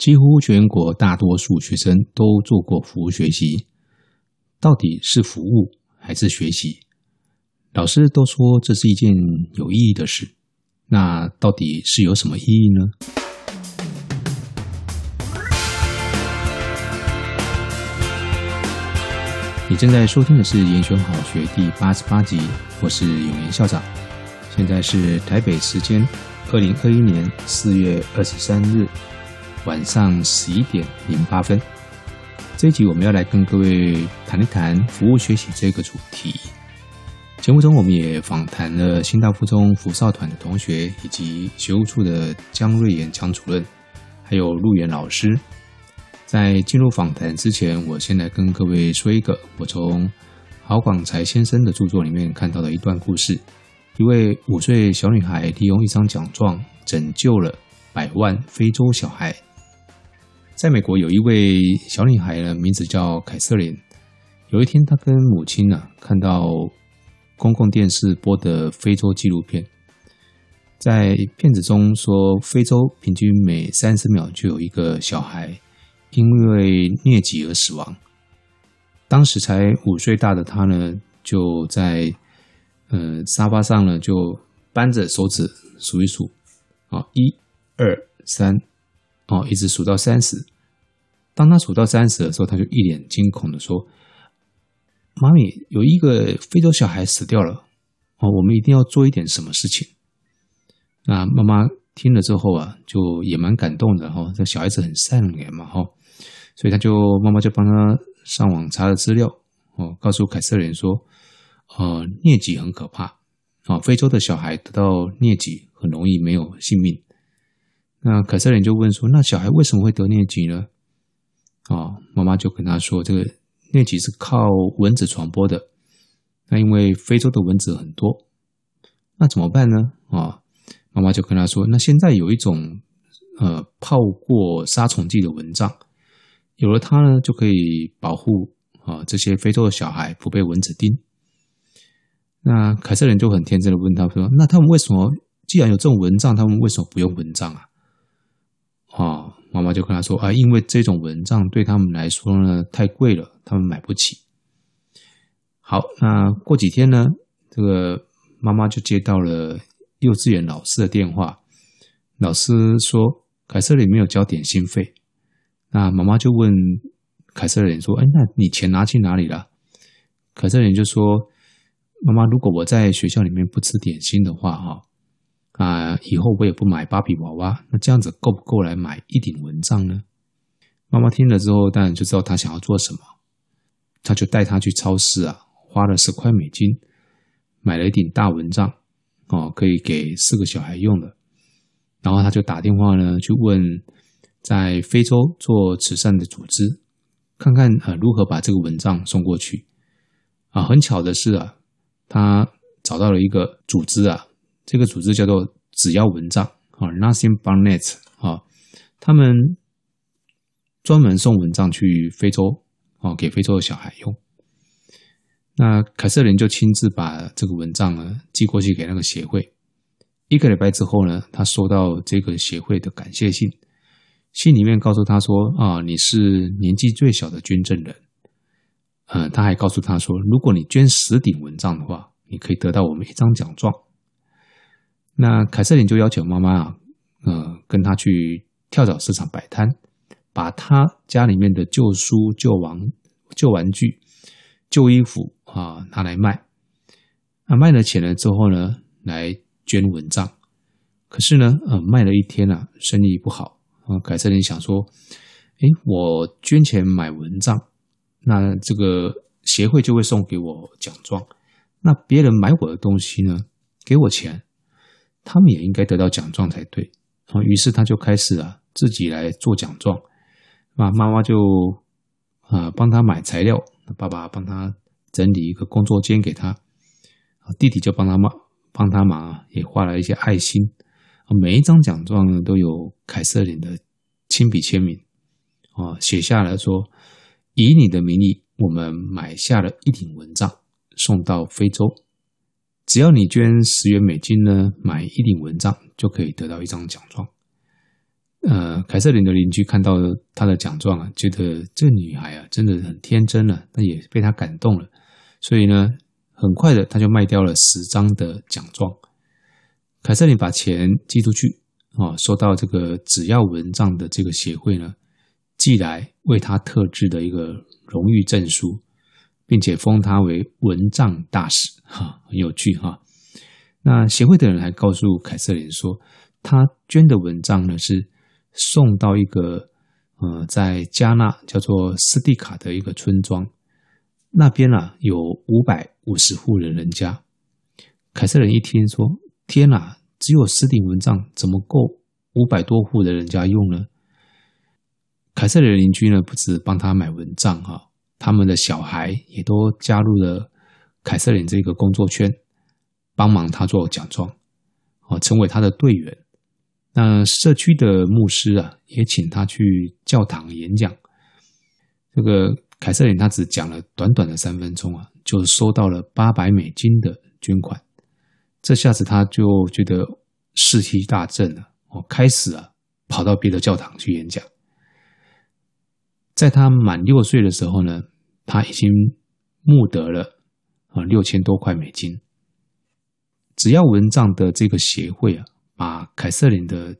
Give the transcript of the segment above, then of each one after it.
几乎全国大多数学生都做过服务学习，到底是服务还是学习？老师都说这是一件有意义的事，那到底是有什么意义呢？你正在收听的是《延选好学》第八十八集，我是永年校长，现在是台北时间二零二一年四月二十三日。晚上十一点零八分，这一集我们要来跟各位谈一谈服务学习这个主题。节目中，我们也访谈了新大附中福少团的同学，以及学务处的江瑞妍江主任，还有陆源老师。在进入访谈之前，我先来跟各位说一个我从郝广才先生的著作里面看到的一段故事：一位五岁小女孩利用一张奖状拯救了百万非洲小孩。在美国，有一位小女孩呢，名字叫凯瑟琳。有一天，她跟母亲呢，看到公共电视播的非洲纪录片，在片子中说，非洲平均每三十秒就有一个小孩因为疟疾而死亡。当时才五岁大的她呢，就在呃沙发上呢，就扳着手指数一数，啊，一、二、三。哦，一直数到三十。当他数到三十的时候，他就一脸惊恐地说：“妈咪，有一个非洲小孩死掉了。哦，我们一定要做一点什么事情。”那妈妈听了之后啊，就也蛮感动的哈、哦。这小孩子很善良嘛哈、哦，所以他就妈妈就帮他上网查了资料哦，告诉凯瑟琳说：“呃，疟疾很可怕啊、非洲的小孩得到疟疾很容易没有性命。”那凯瑟琳就问说：“那小孩为什么会得疟疾呢？”啊，妈妈就跟他说：“这个疟疾是靠蚊子传播的。那因为非洲的蚊子很多，那怎么办呢？”啊，妈妈就跟他说：“那现在有一种呃泡过杀虫剂的蚊帐，有了它呢，就可以保护啊这些非洲的小孩不被蚊子叮。”那凯瑟琳就很天真的问他说：“那他们为什么既然有这种蚊帐，他们为什么不用蚊帐啊？”啊，妈妈就跟他说啊，因为这种蚊帐对他们来说呢太贵了，他们买不起。好，那过几天呢，这个妈妈就接到了幼稚园老师的电话，老师说凯瑟琳没有交点心费。那妈妈就问凯瑟琳说：“哎，那你钱拿去哪里了？”凯瑟琳就说：“妈妈，如果我在学校里面不吃点心的话，哈。”啊，以后我也不买芭比娃娃，那这样子够不够来买一顶蚊帐呢？妈妈听了之后，当然就知道她想要做什么，她就带她去超市啊，花了十块美金买了一顶大蚊帐，哦，可以给四个小孩用的。然后他就打电话呢，去问在非洲做慈善的组织，看看呃如何把这个蚊帐送过去。啊，很巧的是啊，他找到了一个组织啊。这个组织叫做“只要蚊帐”啊，Nothing but net 啊，他们专门送蚊帐去非洲啊，给非洲的小孩用。那凯瑟琳就亲自把这个蚊帐呢寄过去给那个协会。一个礼拜之后呢，他收到这个协会的感谢信，信里面告诉他说：“啊，你是年纪最小的捐赠人。”嗯，他还告诉他说：“如果你捐十顶蚊帐的话，你可以得到我们一张奖状。”那凯瑟琳就要求妈妈啊，呃，跟他去跳蚤市场摆摊，把他家里面的旧书、旧玩、旧玩具、旧衣服啊拿来卖。那，卖了钱了之后呢，来捐蚊帐。可是呢，呃，卖了一天啊，生意不好。啊，凯瑟琳想说，哎，我捐钱买蚊帐，那这个协会就会送给我奖状。那别人买我的东西呢，给我钱。他们也应该得到奖状才对啊！于是他就开始啊，自己来做奖状。啊，妈妈就啊帮他买材料，爸爸帮他整理一个工作间给他。啊，弟弟就帮他忙，帮他忙，也画了一些爱心。每一张奖状呢，都有凯瑟琳的亲笔签名。啊，写下来说：“以你的名义，我们买下了一顶蚊帐，送到非洲。”只要你捐十元美金呢，买一顶蚊帐就可以得到一张奖状。呃，凯瑟琳的邻居看到她的奖状啊，觉得这女孩啊真的很天真了，那也被她感动了，所以呢，很快的她就卖掉了十张的奖状。凯瑟琳把钱寄出去，哦，收到这个只要蚊帐的这个协会呢，寄来为她特制的一个荣誉证书，并且封他为文帐大使，哈，很有趣哈。那协会的人还告诉凯瑟琳说，他捐的文帐呢是。送到一个呃，在加纳叫做斯蒂卡的一个村庄，那边啊有五百五十户人人家。凯瑟琳一听说，天哪，只有十顶蚊帐，怎么够五百多户的人家用呢？凯瑟琳邻居呢，不止帮他买蚊帐哈，他们的小孩也都加入了凯瑟琳这个工作圈，帮忙他做奖状，哦，成为他的队员。那社区的牧师啊，也请他去教堂演讲。这个凯瑟琳他只讲了短短的三分钟啊，就收到了八百美金的捐款。这下子他就觉得士气大振了，哦，开始啊跑到别的教堂去演讲。在他满六岁的时候呢，他已经募得了啊六千多块美金。只要蚊帐的这个协会啊。把凯瑟琳的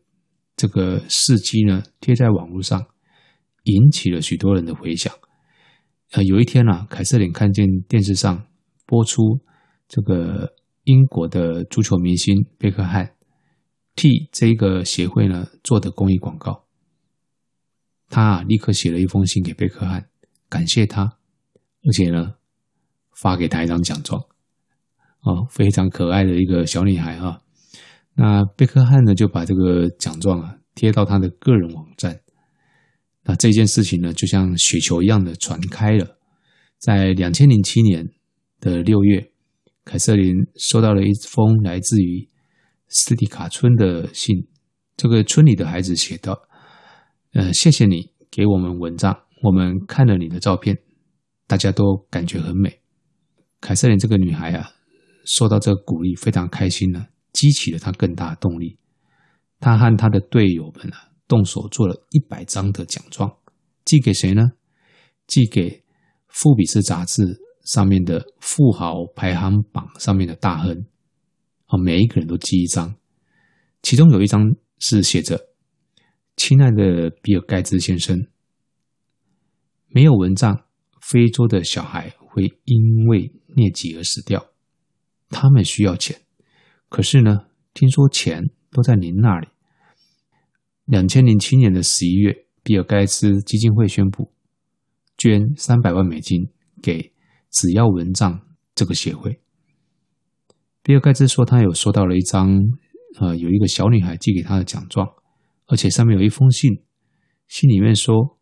这个事迹呢贴在网络上，引起了许多人的回响。呃，有一天啊，凯瑟琳看见电视上播出这个英国的足球明星贝克汉替这个协会呢做的公益广告，他啊立刻写了一封信给贝克汉，感谢他，而且呢发给他一张奖状。哦，非常可爱的一个小女孩啊。那贝克汉呢，就把这个奖状啊贴到他的个人网站。那这件事情呢，就像雪球一样的传开了。在两千零七年的六月，凯瑟琳收到了一封来自于斯蒂卡村的信。这个村里的孩子写道：“呃，谢谢你给我们蚊帐，我们看了你的照片，大家都感觉很美。”凯瑟琳这个女孩啊，受到这个鼓励，非常开心呢。激起了她更大的动力。她和她的队友们啊，动手做了一百张的奖状，寄给谁呢？寄给《富比士》杂志上面的富豪排行榜上面的大亨啊，每一个人都寄一张。其中有一张是写着：“亲爱的比尔盖茨先生，没有蚊帐，非洲的小孩会因为疟疾而死掉，他们需要钱。”可是呢，听说钱都在您那里。两千零七年的十一月，比尔盖茨基金会宣布捐三百万美金给“只要蚊帐”这个协会。比尔盖茨说，他有收到了一张，呃，有一个小女孩寄给他的奖状，而且上面有一封信，信里面说，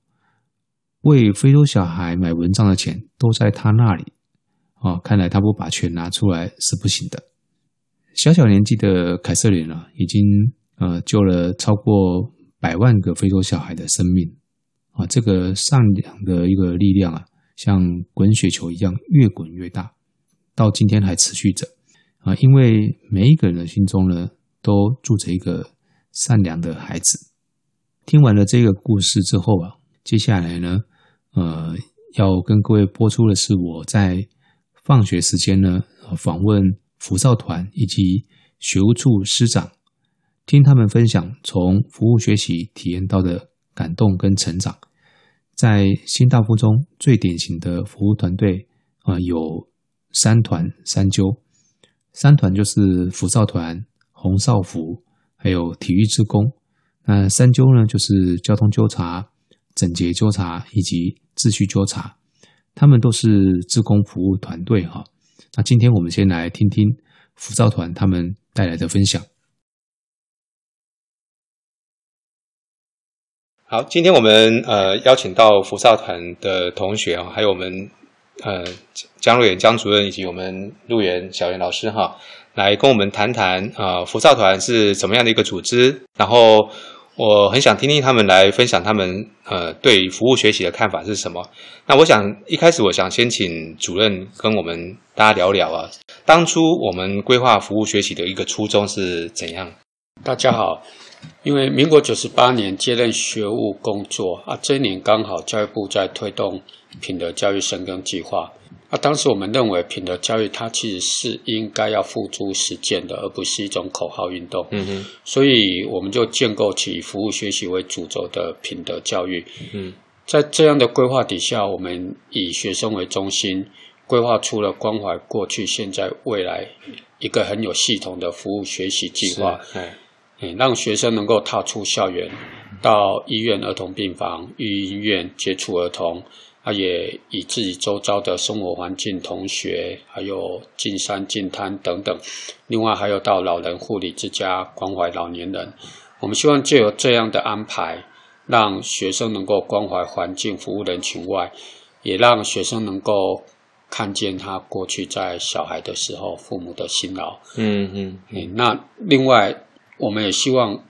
为非洲小孩买蚊帐的钱都在他那里。哦，看来他不把钱拿出来是不行的。小小年纪的凯瑟琳啊，已经呃救了超过百万个非洲小孩的生命啊！这个善良的一个力量啊，像滚雪球一样越滚越大，到今天还持续着啊！因为每一个人的心中呢，都住着一个善良的孩子。听完了这个故事之后啊，接下来呢，呃，要跟各位播出的是我在放学时间呢访问。福少团以及学务处师长，听他们分享从服务学习体验到的感动跟成长。在新大附中最典型的服务团队啊、有三团三纠。三团就是福少团、红少服，还有体育志工。那三纠呢，就是交通纠察、整洁纠察以及秩序纠察。他们都是自工服务团队哈。那今天我们先来听听辅导团他们带来的分享。好，今天我们呃邀请到辅导团的同学啊，还有我们呃江瑞元江主任以及我们陆元小袁老师哈，来跟我们谈谈啊辅导团是怎么样的一个组织，然后。我很想听听他们来分享他们呃对服务学习的看法是什么。那我想一开始我想先请主任跟我们大家聊聊啊，当初我们规划服务学习的一个初衷是怎样？大家好，因为民国九十八年接任学务工作啊，这一年刚好教育部在推动品德教育深耕计划啊。当时我们认为品德教育它其实是应该要付诸实践的，而不是一种口号运动。嗯哼，所以我们就建构起以服务学习为主轴的品德教育。嗯，在这样的规划底下，我们以学生为中心，规划出了关怀过去、现在、未来一个很有系统的服务学习计划。让学生能够踏出校园，到医院、儿童病房、育婴院接触儿童，他也以自己周遭的生活环境、同学，还有进山进滩等等。另外，还有到老人护理之家关怀老年人。我们希望借由这样的安排，让学生能够关怀环境、服务人群外，也让学生能够看见他过去在小孩的时候父母的辛劳。嗯嗯，嗯。那另外。我们也希望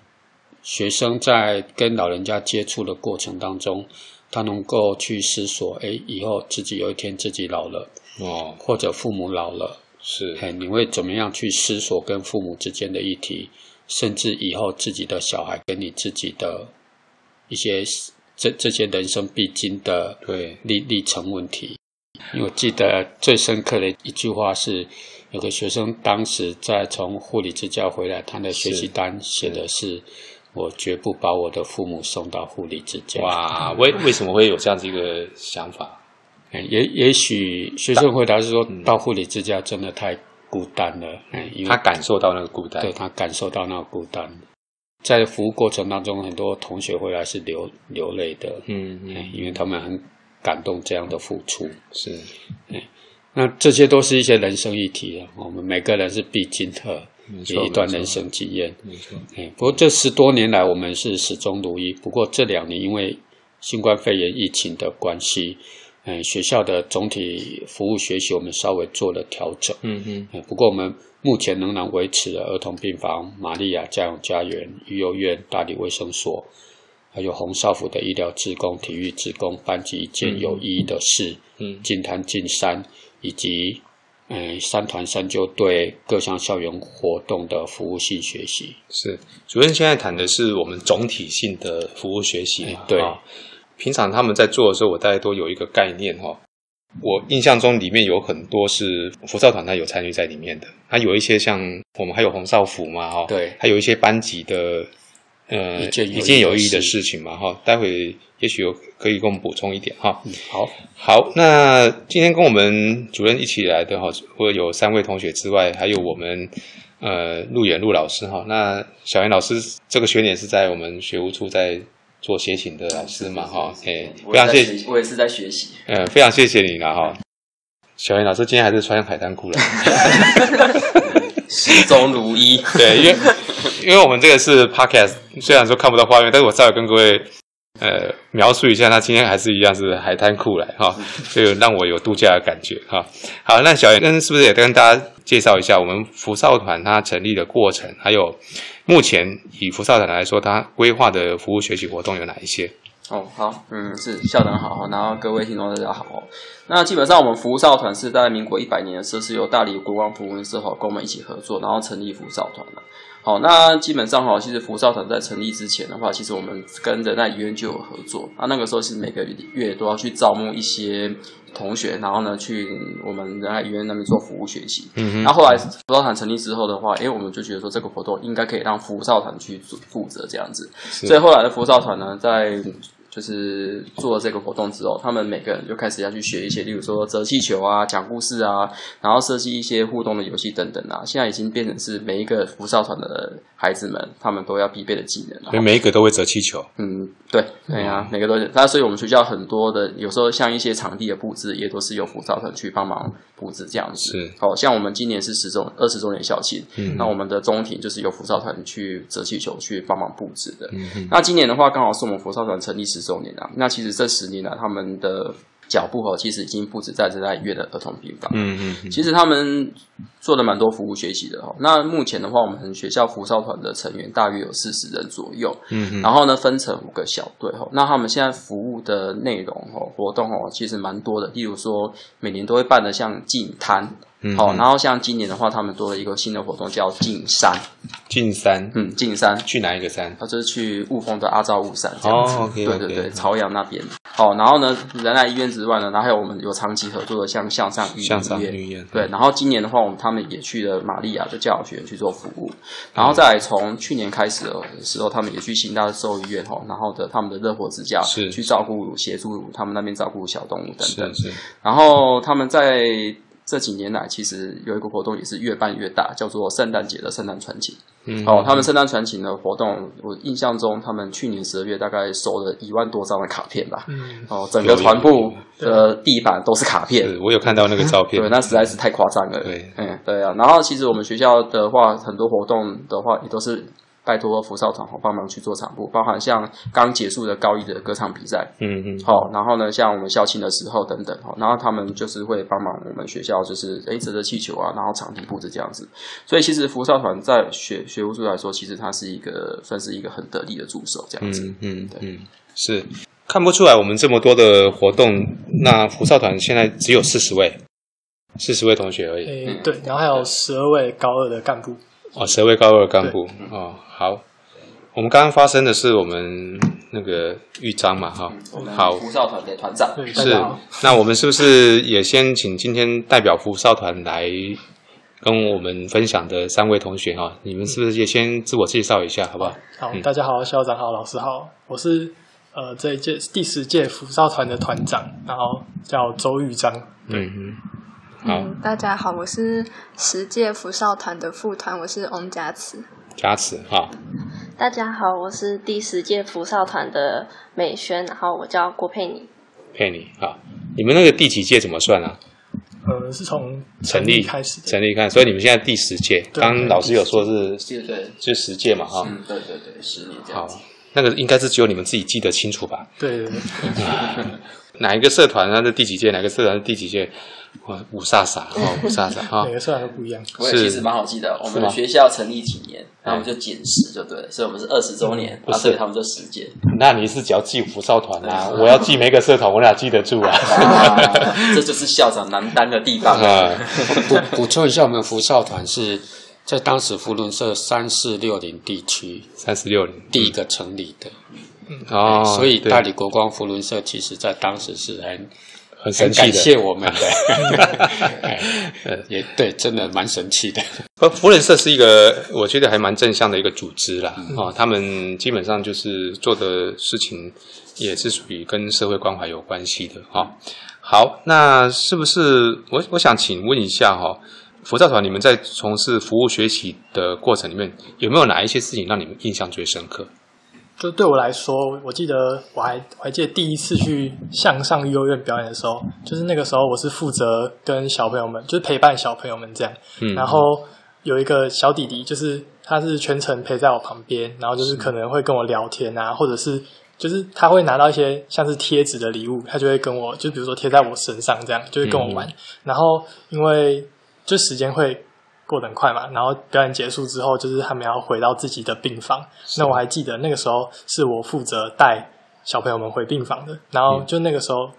学生在跟老人家接触的过程当中，他能够去思索：哎，以后自己有一天自己老了，哦，或者父母老了，是，哎，你会怎么样去思索跟父母之间的议题，甚至以后自己的小孩跟你自己的一些这这些人生必经的对历历程问题。因为我记得最深刻的一句话是。有个学生当时在从护理之家回来，他的学习单写的是：“我绝不把我的父母送到护理之家。”哇，为为什么会有这样子一个想法？也也许学生回答是说，到护理之家真的太孤单了。嗯，因为他感受到那个孤单，对，他感受到那个孤单，在服务过程当中，很多同学回来是流流泪的。嗯嗯，因为他们很感动这样的付出。是，嗯。那这些都是一些人生议题啊，我们每个人是必经的一段人生经验。没错，哎，不过这十多年来，我们是始终如一。不过这两年因为新冠肺炎疫情的关系，嗯，学校的总体服务学习我们稍微做了调整。嗯嗯，不过我们目前仍然维持了儿童病房、玛利亚家养家园、育幼院、大理卫生所，还有红少府的医疗职工、体育职工、班级一件有意义的事，嗯，进滩进山。以及，嗯，三团三纠对各项校园活动的服务性学习。是主任现在谈的是我们总体性的服务学习。对，平常他们在做的时候，我大概都有一个概念哈。我印象中里面有很多是福少团，他有参与在里面的。还有一些像我们还有红少府嘛，哈，对，还有一些班级的。呃，一件有意义的事情嘛，哈，待会也许有可以跟我们补充一点哈。嗯，好，好，那今天跟我们主任一起来的哈，除了有三位同学之外，还有我们呃陆远陆老师哈。那小严老师这个学年是在我们学务处在做协勤的老师嘛，哈，哎，非常谢谢，我也是在学习，嗯，非常谢谢你了哈。小袁老师今天还是穿海滩裤了，始终如一，对，因为。因为我们这个是 podcast，虽然说看不到画面，但是我稍微跟各位呃描述一下，他今天还是一样是海滩裤来哈，所以让我有度假的感觉哈。好，那小袁跟是不是也跟大家介绍一下我们福少团它成立的过程，还有目前以福少团来说，它规划的服务学习活动有哪一些？哦，好，嗯，是校长好，然后各位听众大家好。那基本上我们福少团是在民国一百年的时候，是由大理国光福文社哈跟我们一起合作，然后成立福少团的。好，那基本上哈，其实福少团在成立之前的话，其实我们跟仁爱医院就有合作。啊，那个时候是每个月都要去招募一些同学，然后呢去我们仁爱医院那边做服务学习。嗯哼。然后后来福少团成立之后的话，哎，我们就觉得说这个活动应该可以让福少团去负责这样子。所以后来的福少团呢，在就是做了这个活动之后，他们每个人就开始要去学一些，例如说折气球啊、讲故事啊，然后设计一些互动的游戏等等啊。现在已经变成是每一个福少团的孩子们，他们都要必备的技能。所以每一个都会折气球。嗯，对，对啊，每个都是。那所以我们学校很多的，有时候像一些场地的布置，也都是由福少团去帮忙布置这样子。是。好像我们今年是十周二十周年校庆，嗯，那我们的中庭就是由福少团去折气球去帮忙布置的。那今年的话，刚好是我们福少团成立十。十周年啊，那其实这十年来，他们的脚步哦，其实已经不止在仁爱医院的儿童病房。嗯嗯，嗯其实他们做了蛮多服务学习的哦。那目前的话，我们学校扶少团的成员大约有四十人左右。嗯嗯。然后呢，分成五个小队哦。那他们现在服务的内容哦，活动哦，其实蛮多的。例如说，每年都会办的像净滩。嗯，好，然后像今年的话，他们多了一个新的活动叫进山，进山，嗯，进山去哪一个山？他就是去雾峰的阿照雾山这样子，哦，okay, 对对对，okay, 朝阳那边。好，然后呢，仁爱医院之外呢，然后还有我们有长期合作的像向上育向上医院，对。然后今年的话，我们他们也去了玛利亚的教养学院去做服务，然后再来从去年开始的时候，他们也去新大的兽医院哈，然后的他们的乐活之家是去照顾协助他们那边照顾小动物等等，是是。然后他们在。这几年来，其实有一个活动也是越办越大，叫做圣诞节的圣诞传奇。嗯，哦，他们圣诞传奇的活动，我印象中，他们去年十二月大概收了一万多张的卡片吧。嗯，哦，整个团部的地板都是卡片。我有看到那个照片。对，那实在是太夸张了。对，嗯，对啊。然后，其实我们学校的话，很多活动的话，也都是。拜托福少团帮忙去做场布，包含像刚结束的高一的歌唱比赛，嗯嗯，好，然后呢，像我们校庆的时候等等，然后他们就是会帮忙我们学校，就是诶折折气球啊，然后场地布置这样子。所以其实福少团在学学务处来说，其实它是一个算是一个很得力的助手这样子。嗯嗯，对嗯，是看不出来我们这么多的活动，那福少团现在只有四十位，四十位同学而已。诶，对，然后还有十二位高二的干部。哦，十二位高二干部哦，好，我们刚刚发生的是我们那个豫章嘛，哈、嗯，好，福少团的团长。是，那我们是不是也先请今天代表福少团来跟我们分享的三位同学哈，你们是不是也先自我介绍一下，好不好？好，大家好，校长好，老师好，我是呃这一届第十届福少团的团长，然后叫周豫章，嗯嗯。嗯，大家好，我是十届福少团的副团，我是翁佳慈。佳慈，好。大家好，我是第十届福少团的美萱，然后我叫郭佩妮。佩妮，好。你们那个第几届怎么算啊？呃，是从成立开始，成立开始，所以你们现在第十届。刚刚老师有说是，对，就十届嘛，哈。嗯，对对对，十年这样。好，那个应该是只有你们自己记得清楚吧？对对对。哪一个社团啊？是第几届？哪个社团是第几届？哇，五煞煞 哦，五煞煞哈，每个社团都不一样。我也其实蛮好记得，我们学校成立几年，然后我们就减十就对了，所以我们是二十周年，啊，所以他们就十届。那你是只要记福少团啊？我要记每个社团，我俩记得住啊？这就是校长难担的地方啊！补补充一下，我们福少团是在当时福伦社三四六零地区，三四六零第一个成立的。哦，所以大理国光福伦社其实在当时是很。很神奇的，感谢我们的，也对，真的蛮神奇的。呃，扶轮社是一个，我觉得还蛮正向的一个组织啦。啊、嗯哦，他们基本上就是做的事情，也是属于跟社会关怀有关系的。哈、哦，好，那是不是我我想请问一下哈，佛教团你们在从事服务学习的过程里面，有没有哪一些事情让你们印象最深刻？就对我来说，我记得我还我还记得第一次去向上幼儿园表演的时候，就是那个时候我是负责跟小朋友们，就是陪伴小朋友们这样。嗯。然后有一个小弟弟，就是他是全程陪在我旁边，然后就是可能会跟我聊天啊，或者是就是他会拿到一些像是贴纸的礼物，他就会跟我，就比如说贴在我身上这样，就会跟我玩。嗯。然后因为就时间会。过得很快嘛，然后表演结束之后，就是他们要回到自己的病房。那我还记得那个时候是我负责带小朋友们回病房的，然后就那个时候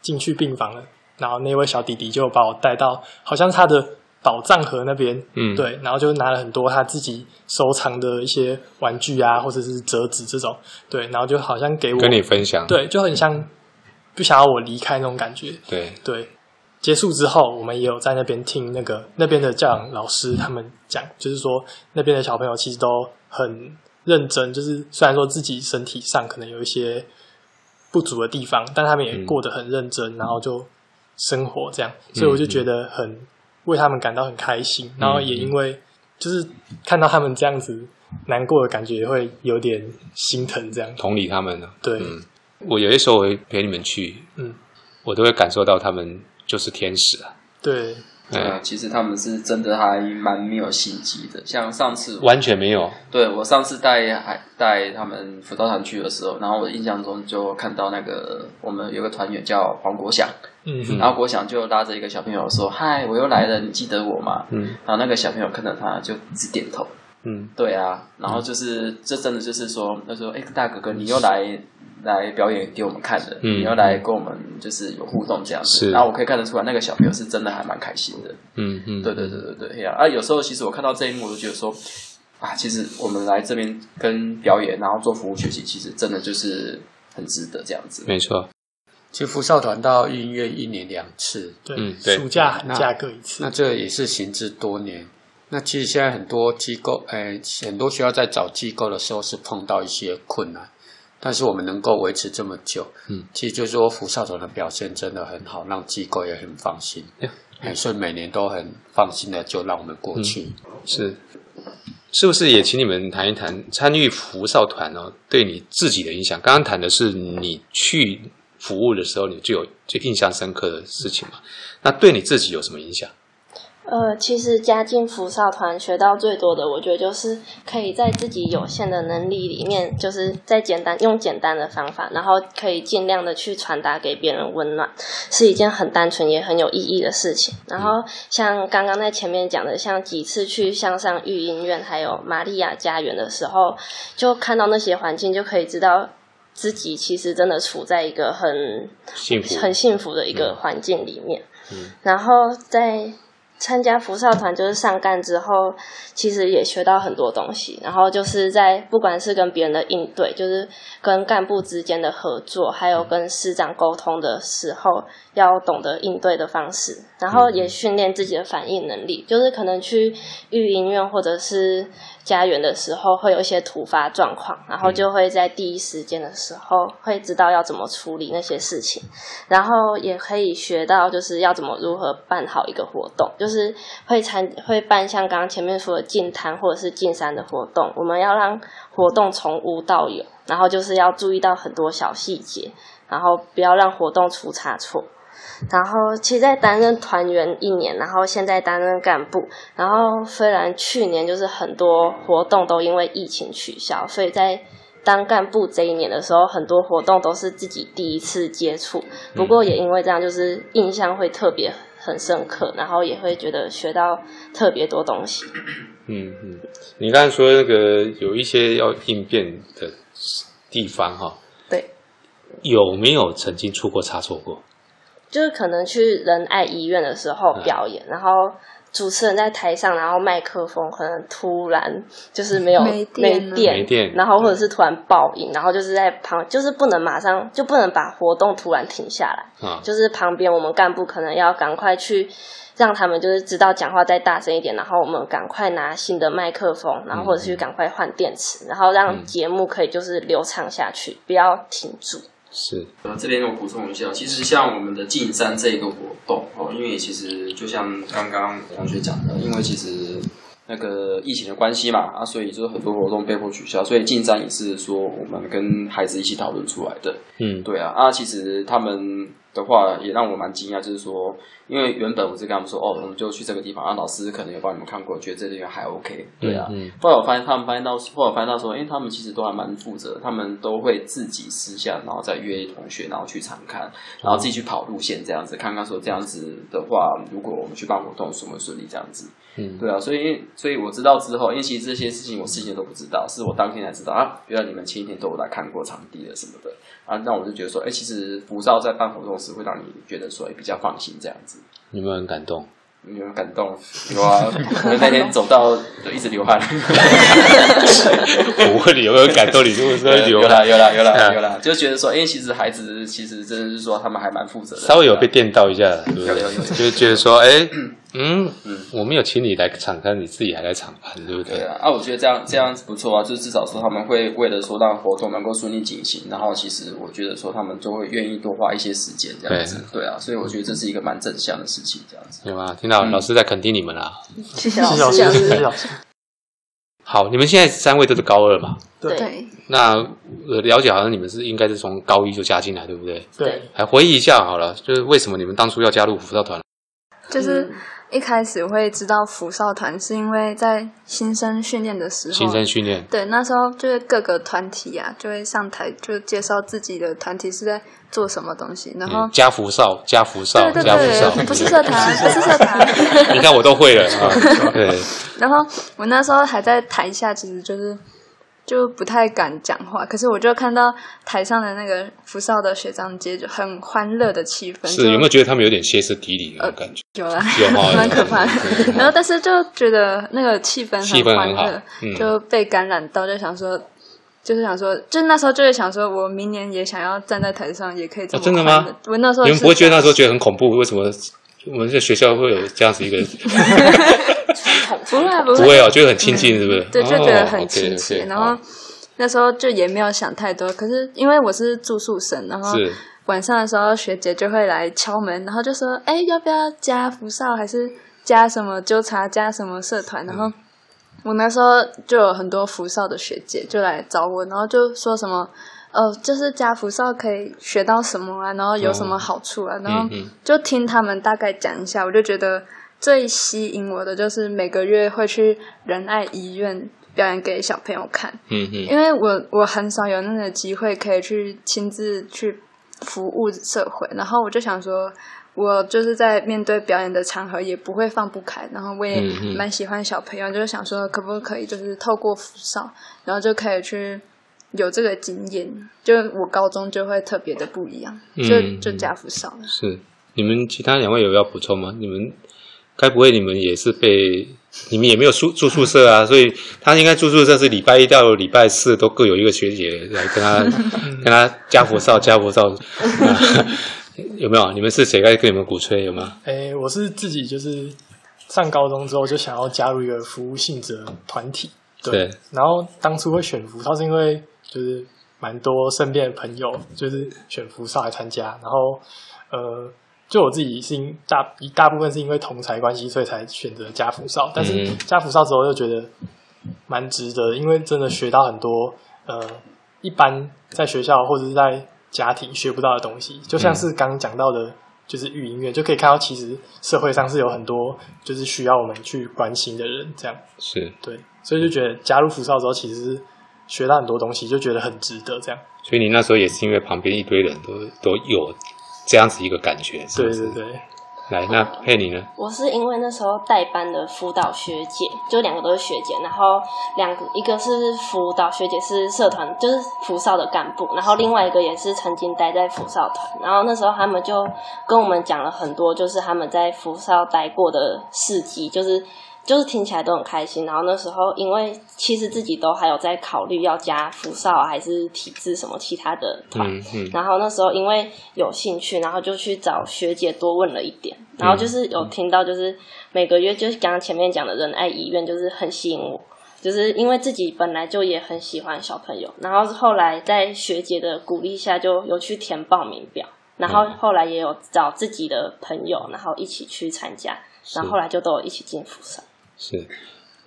进去病房了，然后那位小弟弟就把我带到好像是他的宝藏盒那边，嗯，对，然后就拿了很多他自己收藏的一些玩具啊，或者是折纸这种，对，然后就好像给我跟你分享，对，就很像不想要我离开那种感觉，对。对。结束之后，我们也有在那边听那个那边的教养老师他们讲，就是说那边的小朋友其实都很认真，就是虽然说自己身体上可能有一些不足的地方，但他们也过得很认真，嗯、然后就生活这样，所以我就觉得很为他们感到很开心，然后也因为就是看到他们这样子难过的感觉，也会有点心疼这样，同理他们呢。对、嗯，我有些时候我会陪你们去，嗯，我都会感受到他们。就是天使啊！对，对啊，其实他们是真的还蛮没有心机的。像上次完全没有，对我上次带还带他们辅导团去的时候，然后我印象中就看到那个我们有个团员叫黄国祥，嗯，然后国祥就拉着一个小朋友说：“嗨，我又来了，你记得我吗？”嗯，然后那个小朋友看到他就直点头，嗯，对啊，然后就是这真的就是说，他说，哎，大哥哥，你又来来表演给我们看的，嗯，你又来跟我们就是有互动这样子，是，然后我可以看得出来，那个小朋友是真的还蛮开心的，嗯嗯，对对对对对，啊，有时候其实我看到这一幕，我就觉得说，啊，其实我们来这边跟表演，然后做服务学习，其实真的就是很值得这样子，没错。其实福少团到音乐一年两次，对，嗯、对暑假寒假各一次。那，那这也是行之多年。那其实现在很多机构，哎，很多学校在找机构的时候是碰到一些困难，但是我们能够维持这么久，嗯，其实就是说福少团的表现真的很好，让机构也很放心，哎，所以每年都很放心的就让我们过去。嗯、是，是不是也请你们谈一谈参与福少团哦，对你自己的影响？刚刚谈的是你去。服务的时候，你就有就印象深刻的事情嘛？那对你自己有什么影响？呃，其实家境福少团学到最多的，我觉得就是可以在自己有限的能力里面，就是在简单用简单的方法，然后可以尽量的去传达给别人温暖，是一件很单纯也很有意义的事情。然后像刚刚在前面讲的，像几次去向上育婴院还有玛利亚家园的时候，就看到那些环境，就可以知道。自己其实真的处在一个很幸福、很幸福的一个环境里面，嗯、然后在参加福少团就是上干之后，其实也学到很多东西。然后就是在不管是跟别人的应对，就是跟干部之间的合作，还有跟师长沟通的时候，要懂得应对的方式。然后也训练自己的反应能力，就是可能去育婴院或者是。家园的时候会有一些突发状况，然后就会在第一时间的时候会知道要怎么处理那些事情，然后也可以学到就是要怎么如何办好一个活动，就是会参会办像刚刚前面说的进滩或者是进山的活动，我们要让活动从无到有，然后就是要注意到很多小细节，然后不要让活动出差错。然后，其实在担任团员一年，然后现在担任干部。然后，虽然去年就是很多活动都因为疫情取消，所以在当干部这一年的时候，很多活动都是自己第一次接触。不过也因为这样，就是印象会特别很深刻，然后也会觉得学到特别多东西。嗯嗯，你刚才说那个有一些要应变的地方哈，对，有没有曾经出过差错过？就是可能去仁爱医院的时候表演，嗯、然后主持人在台上，然后麦克风可能突然就是没有没电，没电，然后或者是突然爆音，然后就是在旁，就是不能马上就不能把活动突然停下来，嗯、就是旁边我们干部可能要赶快去让他们就是知道讲话再大声一点，然后我们赶快拿新的麦克风，然后或者是赶快换电池，嗯、然后让节目可以就是流畅下去，不要停住。是，呃，这边我补充一下，其实像我们的进山这一个活动哦，因为其实就像刚刚同学讲的，因为其实那个疫情的关系嘛，啊，所以就是很多活动被迫取消，所以进山也是说我们跟孩子一起讨论出来的。嗯，对啊，啊，其实他们的话也让我蛮惊讶，就是说。因为原本我是跟他们说，哦，我们就去这个地方，然后，老师可能有帮你们看过，觉得这地方还 OK，对啊。嗯嗯、后来我发现他们发现到，后来发现到说，诶，他们其实都还蛮负责，他们都会自己私下，然后再约同学，然后去常看，然后自己去跑路线这样子，看看说这样子的话，如果我们去办活动顺不顺利这样子。嗯，对啊，所以所以我知道之后，因为其实这些事情我事先都不知道，是我当天才知道啊，原来你们前一天都有来看过场地了什么的啊，那我就觉得说，哎，其实浮躁在办活动时会让你觉得说，哎，比较放心这样子。你们很感动，你们感动有啊！我们那天走到就一直流汗。我问你有没有感动？你就会说 有啦，有啦，有啦，有啦，就觉得说，因为，其实孩子其实真的是说，他们还蛮负责的。稍微有被电到一下，对不对？就觉得说，哎。嗯嗯，我没有请你来场勘，你自己还来场勘，对不对？对啊，啊，我觉得这样这样子不错啊，就至少说他们会为了说让活动能够顺利进行，然后其实我觉得说他们就会愿意多花一些时间这样子，对，对啊，所以我觉得这是一个蛮正向的事情，这样子。有吗？听到老师在肯定你们啦，谢谢老师，谢谢老师。好，你们现在三位都是高二嘛？对。那了解好像你们是应该是从高一就加进来，对不对？对。还回忆一下好了，就是为什么你们当初要加入辅导团？就是一开始会知道福少团，是因为在新生训练的时候，新生训练，对，那时候就是各个团体啊，就会上台就介绍自己的团体是在做什么东西，然后加福少，加福少，对对对，不是社团，不是社团，你看我都会了啊，对。然后我那时候还在台下，其实就是。就不太敢讲话，可是我就看到台上的那个福少的学长姐就很欢乐的气氛。是有没有觉得他们有点歇斯底里的感觉？有啊，有 蛮可怕的。然后但是就觉得那个气氛很欢乐，嗯、就被感染到，就想说，就是想说，就那时候就会想说，我明年也想要站在台上，也可以这么、哦。真的吗？我那时候你们不会觉得那时候觉得很恐怖？为什么我们这学校会有这样子一个？不会不会，不会哦，觉得很亲近，是不是？对，就觉得很亲切。然后那时候就也没有想太多。可是因为我是住宿生，然后晚上的时候学姐就会来敲门，然后就说：“哎，要不要加福少？还是加什么纠察？加什么社团？”然后我那时候就有很多福少的学姐就来找我，然后就说什么：“哦，就是加福少可以学到什么啊？然后有什么好处啊？”然后就听他们大概讲一下，我就觉得。最吸引我的就是每个月会去仁爱医院表演给小朋友看，嗯嗯，因为我我很少有那个机会可以去亲自去服务社会，然后我就想说，我就是在面对表演的场合也不会放不开，然后我也蛮喜欢小朋友，就是想说可不可以就是透过福少，然后就可以去有这个经验，就我高中就会特别的不一样，就就加福少了。是，你们其他两位有要补充吗？你们？该不会你们也是被你们也没有住住宿舍啊？所以他应该住宿舍是礼拜一到礼拜四都各有一个学姐来跟他 跟他加福少加福少，有没有？你们是谁该跟你们鼓吹有吗？诶、欸，我是自己就是上高中之后就想要加入一个服务性质团体，对。对然后当初会选福少是因为就是蛮多身边的朋友就是选福少来参加，然后呃。就我自己是因大一大部分是因为同才关系，所以才选择加福少。但是加福少之后又觉得蛮值得，因为真的学到很多呃，一般在学校或者是在家庭学不到的东西。就像是刚刚讲到的，就是育音院，就可以看到其实社会上是有很多就是需要我们去关心的人。这样是对，所以就觉得加入福少之后，其实是学到很多东西，就觉得很值得。这样，所以你那时候也是因为旁边一堆人都都有。这样子一个感觉，是不是？对对对。来，那佩妮呢？我是因为那时候带班的辅导学姐，就两个都是学姐，然后两个一个是辅导学姐是社团，就是福少的干部，然后另外一个也是曾经待在福少团，然后那时候他们就跟我们讲了很多，就是他们在福少待过的事迹，就是。就是听起来都很开心，然后那时候因为其实自己都还有在考虑要加福少还是体制什么其他的团，嗯嗯、然后那时候因为有兴趣，然后就去找学姐多问了一点，然后就是有听到就是每个月就是刚刚前面讲的仁爱医院就是很吸引我，就是因为自己本来就也很喜欢小朋友，然后后来在学姐的鼓励下就有去填报名表，然后后来也有找自己的朋友，然后一起去参加，然后后来就都有一起进福少。是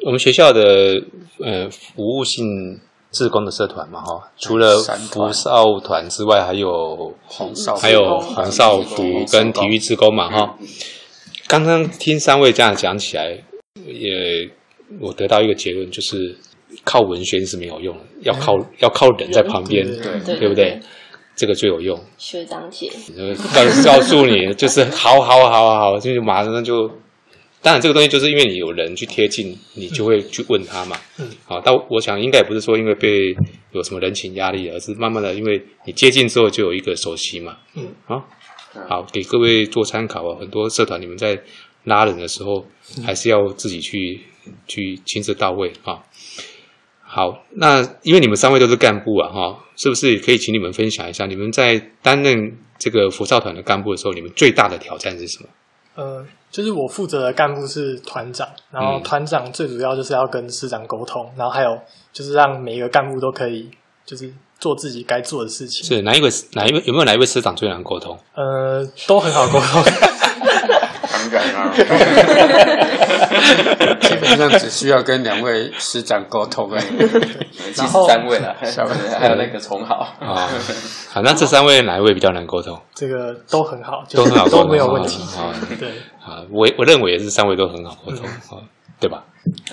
我们学校的呃服务性志工的社团嘛哈，除了福少团之外，还有黄少，还有黄少福跟体育志工嘛哈。刚刚听三位这样讲起来，也我得到一个结论，就是靠文宣是没有用的，要靠要靠人在旁边，对对不对？这个最有用。学长姐告告诉你，就是好好好好，就马上就。当然，这个东西就是因为你有人去贴近，你就会去问他嘛。嗯，好，但我想应该也不是说因为被有什么人情压力，而是慢慢的，因为你接近之后就有一个熟悉嘛。嗯，好，好，给各位做参考啊。很多社团你们在拉人的时候，还是要自己去去亲自到位啊。好，那因为你们三位都是干部啊，哈，是不是可以请你们分享一下，你们在担任这个福少团的干部的时候，你们最大的挑战是什么？呃。就是我负责的干部是团长，然后团长最主要就是要跟师长沟通，然后还有就是让每一个干部都可以就是做自己该做的事情。是哪一位？哪一位？有没有哪一位师长最难沟通？呃，都很好沟通。基本上只需要跟两位师长沟通而已。其实三位了，还有那个崇豪啊。好，那这三位哪一位比较难沟通？这个都很好，都很好，都没有问题。对，啊，我我认为也是三位都很好沟通，对吧？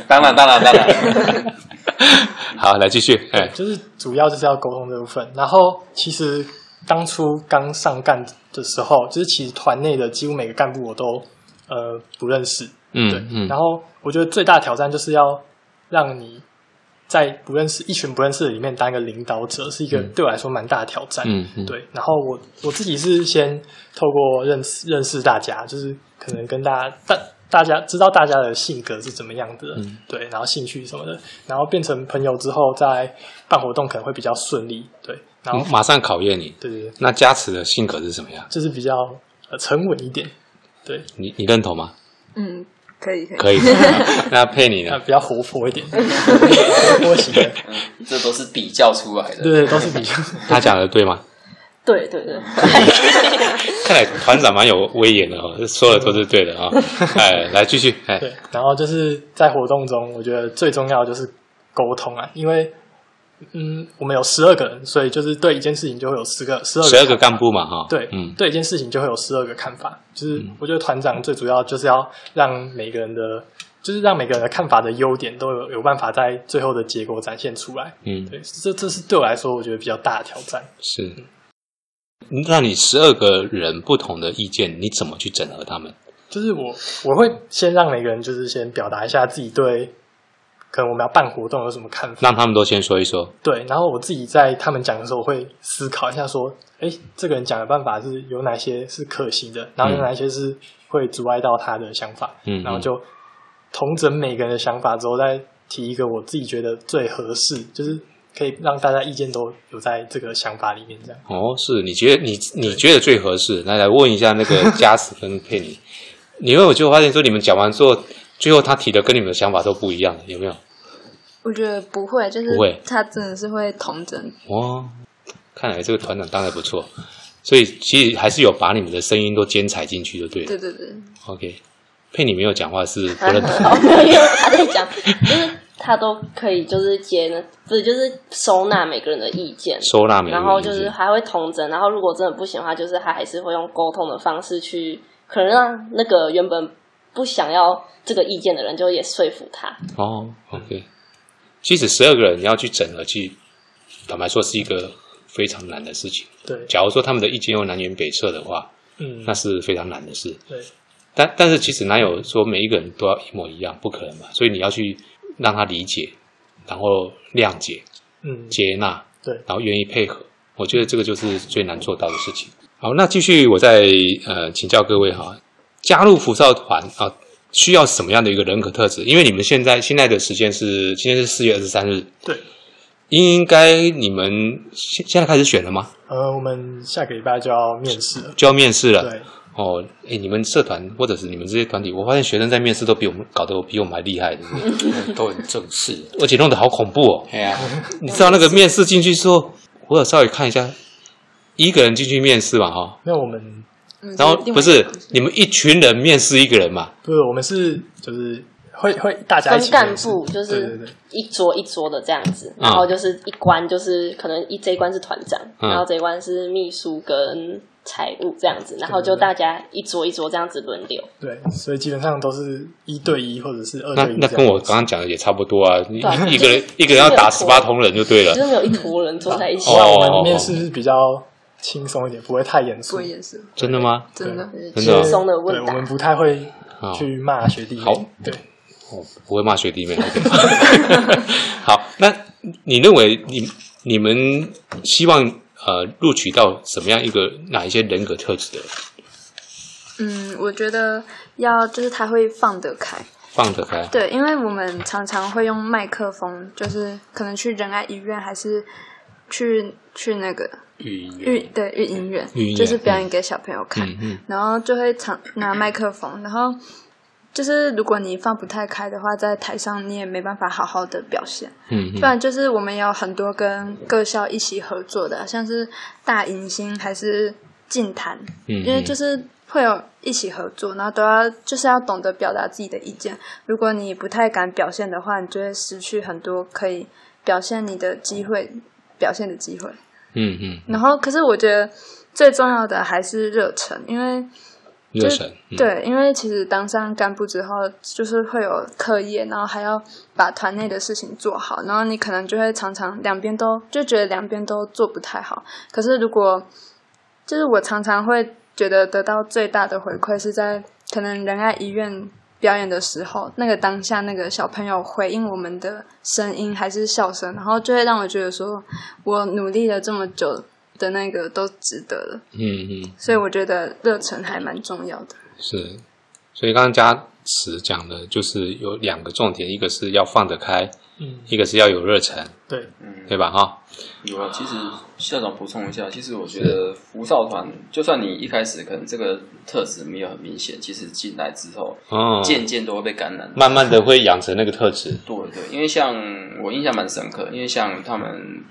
当然，当然，当然。好，来继续。哎，就是主要就是要沟通这部分。然后，其实当初刚上干的时候，就是其实团内的几乎每个干部我都呃不认识。嗯，对。嗯。然后，我觉得最大的挑战就是要让你在不认识一群不认识的里面当一个领导者，是一个对我来说蛮大的挑战。嗯嗯。对。然后我我自己是先透过认识认识大家，就是可能跟大家大。大家知道大家的性格是怎么样的，嗯，对，然后兴趣什么的，然后变成朋友之后，再办活动可能会比较顺利，对，然后马上考验你，对对对。那加持的性格是什么样？就是比较呃沉稳一点，对。你你认同吗？嗯，可以可以。可以。那佩妮呢？比较活泼一点，活泼型的，嗯，这都是比较出来的，对，都是比较。他讲的对吗？对对对，看来团长蛮有威严的哦，说的都是对的啊。哎，来继续。哎，对，然后就是在活动中，我觉得最重要的就是沟通啊，因为嗯，我们有十二个人，所以就是对一件事情就会有十个十二个十二个干部嘛哈。对，嗯，对一件事情就会有十二个看法。就是我觉得团长最主要就是要让每个人的，就是让每个人的看法的优点都有有办法在最后的结果展现出来。嗯，对，这这是对我来说我觉得比较大的挑战。是。那你十二个人不同的意见，你怎么去整合他们？就是我我会先让每个人就是先表达一下自己对可能我们要办活动有什么看法，让他们都先说一说。对，然后我自己在他们讲的时候，我会思考一下，说，哎，这个人讲的办法是有哪些是可行的，然后有哪些是会阻碍到他的想法，嗯，然后就统整每个人的想法之后，再提一个我自己觉得最合适，就是。可以让大家意见都有在这个想法里面，这样哦，是你觉得你你觉得最合适？来来问一下那个加持跟佩妮，因为我就发现说你们讲完之后，最后他提的跟你们的想法都不一样，有没有？我觉得不会，就是不会，他真的是会童真。哦，看来这个团长当的不错，所以其实还是有把你们的声音都兼采进去，就对了。对对对。OK，佩妮没有讲话是 不认有他在讲，就是。他都可以，就是接呢，不是就是收纳每个人的意见，收纳然后就是还会童真，然后如果真的不行的话，就是他还是会用沟通的方式去，可能让那个原本不想要这个意见的人，就也说服他。哦，OK，其实十二个人你要去整合，去坦白说是一个非常难的事情。对，假如说他们的意见又南辕北辙的话，嗯，那是非常难的事。对，但但是其实哪有说每一个人都要一模一样，不可能嘛，所以你要去。让他理解，然后谅解，嗯，接纳，对，然后愿意配合，我觉得这个就是最难做到的事情。好，那继续我再呃请教各位哈，加入福少团啊，需要什么样的一个人格特质？因为你们现在现在的时间是今天是四月二十三日，对，应该你们现现在开始选了吗？呃，我们下个礼拜就要面试了，就要面试了，对。哦，哎，你们社团或者是你们这些团体，我发现学生在面试都比我们搞得比我们还厉害，对不对？都很正式，而且弄得好恐怖哦。对啊，你知道那个面试进去之后，我有稍微看一下，一个人进去面试嘛，哈。那我们，然后不是你们一群人面试一个人嘛？不是，我们是就是。会会大家一起分干部，就是一桌一桌的这样子，然后就是一关就是可能一这一关是团长，嗯、然后这一关是秘书跟财务这样子，然后就大家一桌一桌这样子轮流。对，所以基本上都是一对一或者是二对一。那那跟我刚刚讲的也差不多啊，你一个人一个人要打十八通人就对了，就是没有一坨人坐在一起。那我们面试是比较轻松一点，不会太严肃。不会严肃，真的吗？真的，轻松的问答。我们不太会去骂学弟。好，对。我不会骂学弟妹。好，那你认为你你们希望呃录取到什么样一个哪一些人格特质的？嗯，我觉得要就是他会放得开，放得开。对，因为我们常常会用麦克风，就是可能去仁爱医院，还是去去那个育育对育婴院，就是表演给小朋友看，嗯嗯、然后就会常拿麦克风，然后。就是如果你放不太开的话，在台上你也没办法好好的表现。嗯，不然就是我们有很多跟各校一起合作的，像是大迎新还是进谈，因为就是会有一起合作，然后都要就是要懂得表达自己的意见。如果你不太敢表现的话，你就会失去很多可以表现你的机会，表现的机会。嗯嗯。然后，可是我觉得最重要的还是热忱，因为。热忱，嗯、对，因为其实当上干部之后，就是会有课业，然后还要把团内的事情做好，然后你可能就会常常两边都就觉得两边都做不太好。可是如果就是我常常会觉得得到最大的回馈是在可能仁爱医院表演的时候，那个当下那个小朋友回应我们的声音还是笑声，然后就会让我觉得说我努力了这么久。的那个都值得了，嗯嗯，所以我觉得热忱还蛮重要的。是，所以刚刚嘉慈讲的就是有两个重点，一个是要放得开，嗯，一个是要有热忱，对，嗯，对吧？哈，有啊。其实校长补充一下，其实我觉得福少团，就算你一开始可能这个特质没有很明显，其实进来之后，嗯，渐渐都会被感染，慢慢的会养成那个特质。对对，因为像我印象蛮深刻，因为像他们。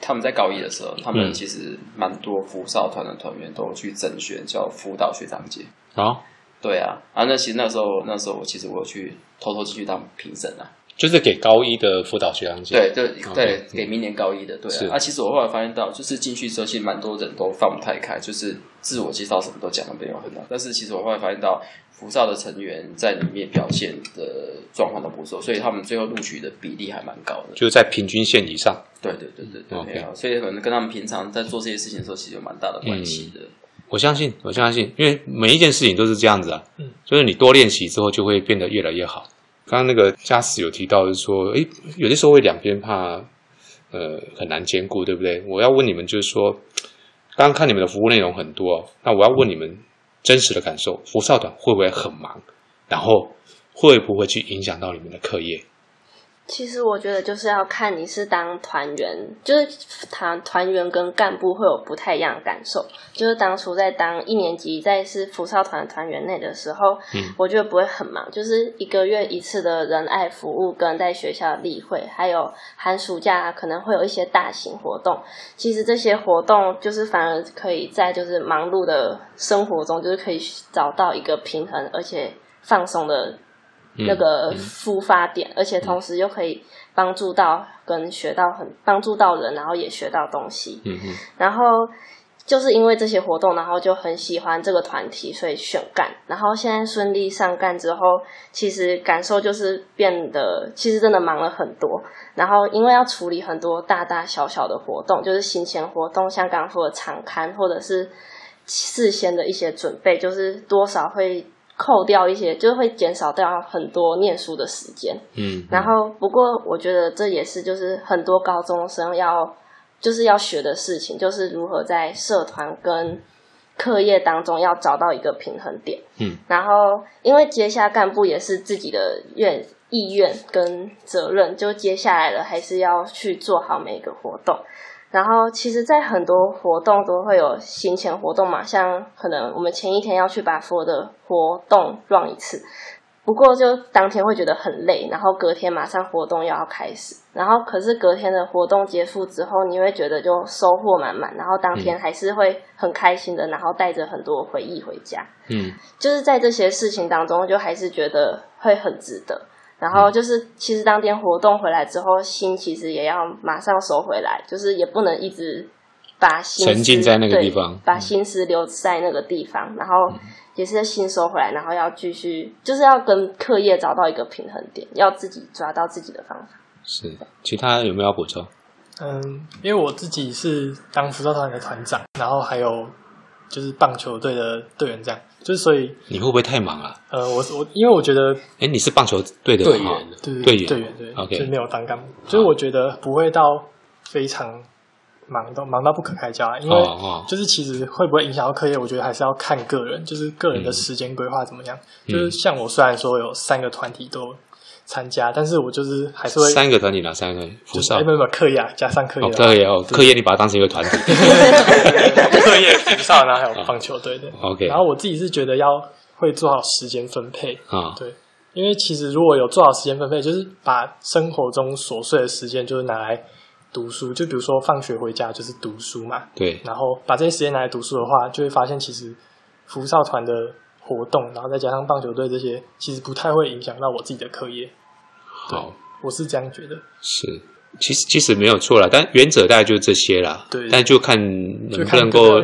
他们在高一的时候，他们其实蛮多福少团的团员都去甄选叫辅导学长姐。啊，对啊，啊，那其实那时候那时候我其实我去偷偷进去当评审啊，就是给高一的辅导学长姐。对对对，给明年高一的。对啊，啊，其实我后来发现到，就是进去之后，其实蛮多人都放不太开，就是自我介绍什么都讲的没有很好。但是其实我后来发现到。福少的成员在里面表现的状况都不错，所以他们最后录取的比例还蛮高的，就是在平均线以上。对对对对对，okay. 所以可能跟他们平常在做这些事情的时候，其实有蛮大的关系的。嗯，我相信，我相信，因为每一件事情都是这样子啊。嗯，所以你多练习之后，就会变得越来越好。刚刚那个嘉慈有提到，就是说，诶，有的时候会两边怕，呃，很难兼顾，对不对？我要问你们，就是说，刚刚看你们的服务内容很多，那我要问你们。真实的感受，福少团会不会很忙？然后会不会去影响到你们的课业？其实我觉得就是要看你是当团员，就是团团员跟干部会有不太一样的感受。就是当初在当一年级在是福少团团员内的时候，嗯，我觉得不会很忙，就是一个月一次的仁爱服务跟在学校例会，还有寒暑假可能会有一些大型活动。其实这些活动就是反而可以在就是忙碌的生活中，就是可以找到一个平衡而且放松的。那个出发点，而且同时又可以帮助到跟学到很帮助到人，然后也学到东西。嗯嗯。然后就是因为这些活动，然后就很喜欢这个团体，所以选干。然后现在顺利上干之后，其实感受就是变得其实真的忙了很多。然后因为要处理很多大大小小的活动，就是行前活动，像刚刚说的场刊，或者是事先的一些准备，就是多少会。扣掉一些，就会减少掉很多念书的时间。嗯，然后不过我觉得这也是就是很多高中生要就是要学的事情，就是如何在社团跟课业当中要找到一个平衡点。嗯，然后因为接下干部也是自己的愿意愿跟责任，就接下来了还是要去做好每一个活动。然后，其实，在很多活动都会有行前活动嘛，像可能我们前一天要去把所有的活动 run 一次，不过就当天会觉得很累，然后隔天马上活动又要开始，然后可是隔天的活动结束之后，你会觉得就收获满满，然后当天还是会很开心的，然后带着很多回忆回家。嗯，就是在这些事情当中，就还是觉得会很值得。然后就是，其实当天活动回来之后，心其实也要马上收回来，就是也不能一直把心思沉浸在那个地方，把心思留在那个地方。然后也是心收回来，然后要继续，就是要跟课业找到一个平衡点，要自己抓到自己的方法。是，其他有没有要补充？嗯，因为我自己是当福少团的团长，然后还有就是棒球队的队员这样。就是所以你会不会太忙啊？呃，我我因为我觉得，哎，你是棒球队的队员，对对对，队员队员对，OK，就是没有当干部，就是我觉得不会到非常忙到忙到不可开交啊。因为就是其实会不会影响到课业，我觉得还是要看个人，就是个人的时间规划怎么样。就是像我虽然说有三个团体都参加，但是我就是还是会三个团体哪三个？福少，没有没有课业加上课业，课业哦，课业你把它当成一个团体，课业福少，然后还有棒球队的。OK，然后我自己是觉得要会做好时间分配啊，对，因为其实如果有做好时间分配，就是把生活中琐碎的时间就是拿来读书，就比如说放学回家就是读书嘛。对。然后把这些时间拿来读书的话，就会发现其实福少团的活动，然后再加上棒球队这些，其实不太会影响到我自己的课业。好，我是这样觉得。是，其实其实没有错啦，但原则大概就是这些啦。对。但就看能不能够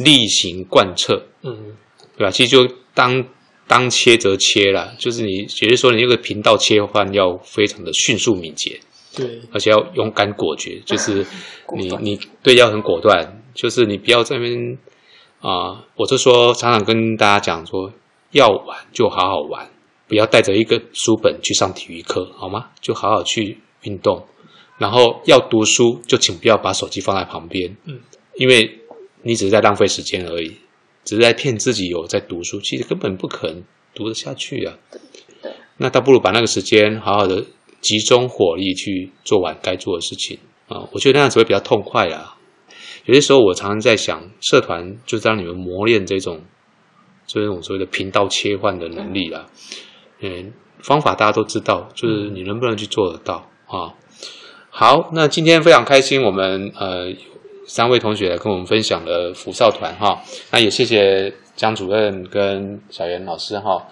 例行贯彻。嗯。对吧？其实就当当切则切啦，就是你，也就是说，你那个频道切换要非常的迅速敏捷。对，而且要勇敢果决，就是你 你对要很果断，就是你不要在那边啊、呃，我就说常常跟大家讲说，要玩就好好玩，不要带着一个书本去上体育课，好吗？就好好去运动，然后要读书就请不要把手机放在旁边，嗯，因为你只是在浪费时间而已，只是在骗自己有在读书，其实根本不可能读得下去啊。那倒不如把那个时间好好的。集中火力去做完该做的事情啊！我觉得那样子会比较痛快啊。有些时候我常常在想，社团就是让你们磨练这种这种所谓的频道切换的能力啦。嗯，方法大家都知道，就是你能不能去做得到啊？好，那今天非常开心，我们呃三位同学来跟我们分享了福少团哈。那也谢谢江主任跟小袁老师哈。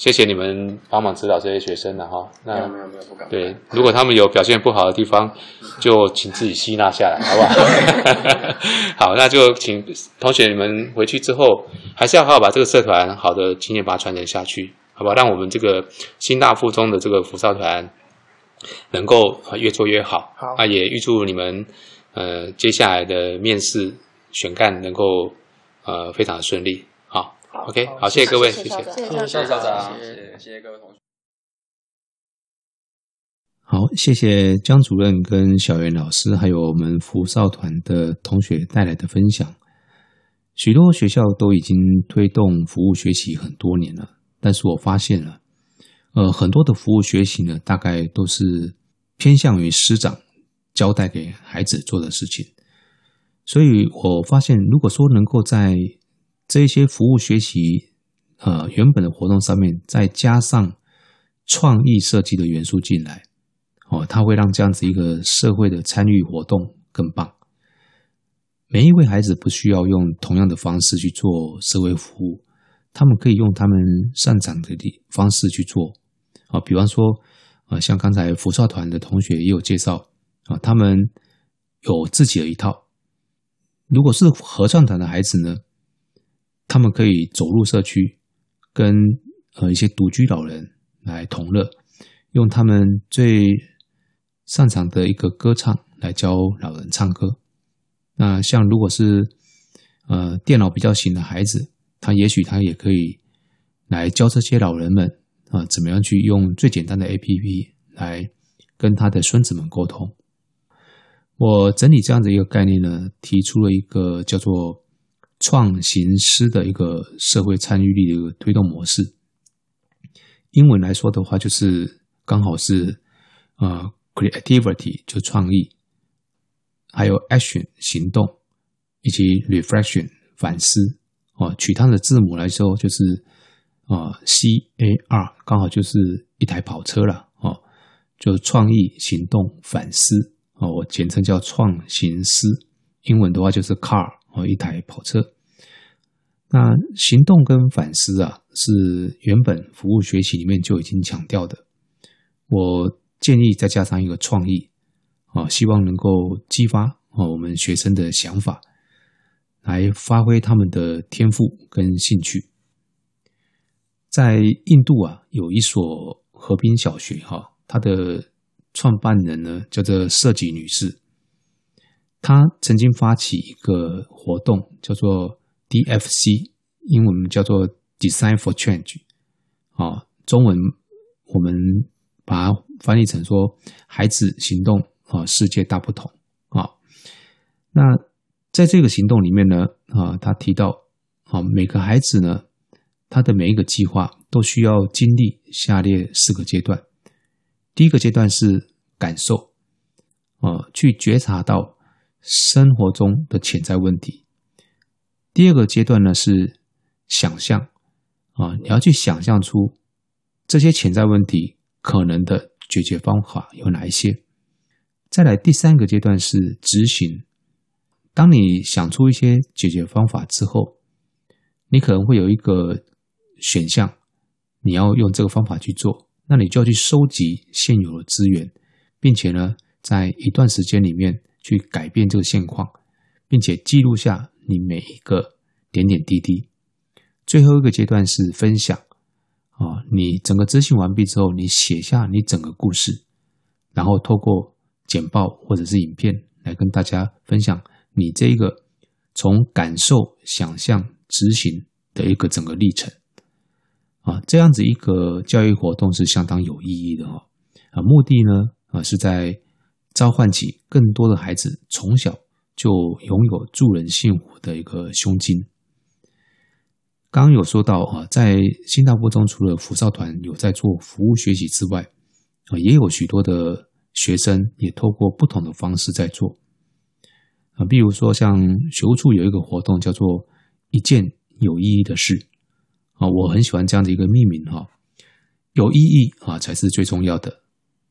谢谢你们帮忙指导这些学生了哈。那没有没有没有不敢。对，如果他们有表现不好的地方，就请自己吸纳下来，好不好？好，那就请同学你们回去之后，还是要好好把这个社团好的经验把它传承下去，好吧？让我们这个新大附中的这个福少团能够越做越好。好，啊，也预祝你们呃接下来的面试选干能够呃非常的顺利。好，OK，好，谢谢各位，谢谢，谢谢校长，谢谢，谢谢各位同学。好，谢谢江主任跟小袁老师，还有我们福少团的同学带来的分享。许多学校都已经推动服务学习很多年了，但是我发现了，呃，很多的服务学习呢，大概都是偏向于师长交代给孩子做的事情。所以我发现，如果说能够在这些服务学习，呃，原本的活动上面再加上创意设计的元素进来，哦，它会让这样子一个社会的参与活动更棒。每一位孩子不需要用同样的方式去做社会服务，他们可以用他们擅长的方式去做。啊，比方说，呃，像刚才福少团的同学也有介绍，啊，他们有自己的一套。如果是合唱团的孩子呢？他们可以走入社区，跟呃一些独居老人来同乐，用他们最擅长的一个歌唱来教老人唱歌。那像如果是呃电脑比较行的孩子，他也许他也可以来教这些老人们啊、怎么样去用最简单的 APP 来跟他的孙子们沟通。我整理这样的一个概念呢，提出了一个叫做。创新师的一个社会参与力的一个推动模式，英文来说的话，就是刚好是呃，creativity 就创意，还有 action 行动，以及 reflection 反思。哦，取它的字母来说就是啊、C A R，刚好就是一台跑车了哦，就创意行动反思。哦，我简称叫创新师，英文的话就是 car。哦，一台跑车。那行动跟反思啊，是原本服务学习里面就已经强调的。我建议再加上一个创意，啊，希望能够激发啊我们学生的想法，来发挥他们的天赋跟兴趣。在印度啊，有一所河滨小学，哈，它的创办人呢叫做设计女士。他曾经发起一个活动，叫做 DFC，英文叫做 Design for Change，啊，中文我们把它翻译成说“孩子行动啊，世界大不同”啊。那在这个行动里面呢，啊，他提到啊，每个孩子呢，他的每一个计划都需要经历下列四个阶段。第一个阶段是感受，啊，去觉察到。生活中的潜在问题。第二个阶段呢是想象啊，你要去想象出这些潜在问题可能的解决方法有哪一些。再来第三个阶段是执行。当你想出一些解决方法之后，你可能会有一个选项，你要用这个方法去做，那你就要去收集现有的资源，并且呢，在一段时间里面去改变这个现况，并且记录下你每一个点点滴滴。最后一个阶段是分享，啊，你整个执行完毕之后，你写下你整个故事，然后透过简报或者是影片来跟大家分享。你这个从感受、想象、执行的一个整个历程啊，这样子一个教育活动是相当有意义的哦啊，目的呢啊是在召唤起更多的孩子从小就拥有助人幸福的一个胸襟。刚有说到啊，在新加坡中除了福少团有在做服务学习之外啊，也有许多的学生也透过不同的方式在做。啊，比如说像学务处有一个活动叫做“一件有意义的事”，啊，我很喜欢这样的一个命名哈，有意义啊才是最重要的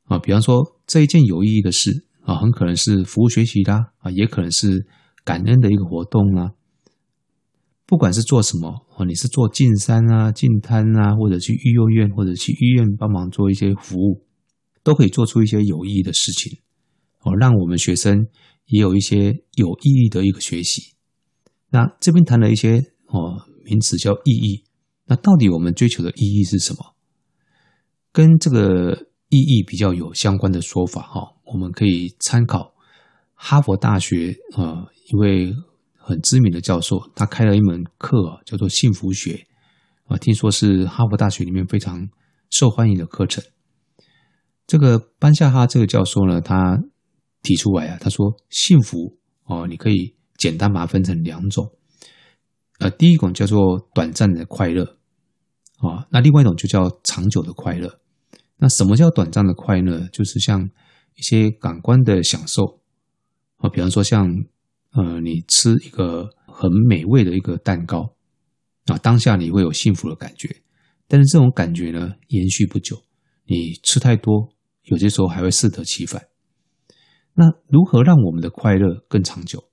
啊。比方说这一件有意义的事啊，很可能是服务学习啦啊，也可能是感恩的一个活动啊。不管是做什么啊，你是做进山啊、进滩啊，或者去育幼院或者去医院帮忙做一些服务，都可以做出一些有意义的事情哦，让我们学生。也有一些有意义的一个学习。那这边谈了一些哦名词叫意义。那到底我们追求的意义是什么？跟这个意义比较有相关的说法哈，我们可以参考哈佛大学啊一位很知名的教授，他开了一门课，叫做幸福学啊，听说是哈佛大学里面非常受欢迎的课程。这个班夏哈这个教授呢，他。提出来啊，他说幸福哦，你可以简单把它分成两种，呃，第一种叫做短暂的快乐啊，那另外一种就叫长久的快乐。那什么叫短暂的快乐？就是像一些感官的享受啊，比方说像呃，你吃一个很美味的一个蛋糕啊，当下你会有幸福的感觉，但是这种感觉呢，延续不久，你吃太多，有些时候还会适得其反。那如何让我们的快乐更长久？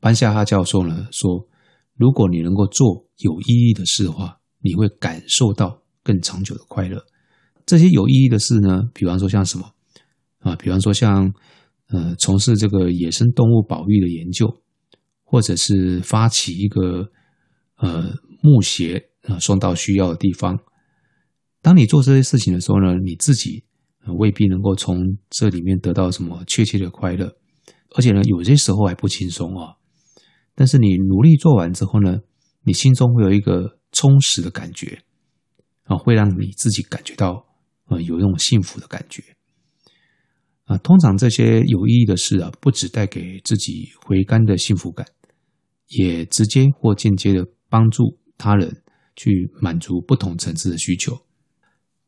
班夏哈教授呢说，如果你能够做有意义的事的话，你会感受到更长久的快乐。这些有意义的事呢，比方说像什么啊？比方说像呃，从事这个野生动物保育的研究，或者是发起一个呃木鞋啊送到需要的地方。当你做这些事情的时候呢，你自己。未必能够从这里面得到什么确切的快乐，而且呢，有些时候还不轻松啊。但是你努力做完之后呢，你心中会有一个充实的感觉啊，会让你自己感觉到啊有一种幸福的感觉啊。通常这些有意义的事啊，不只带给自己回甘的幸福感，也直接或间接的帮助他人去满足不同层次的需求。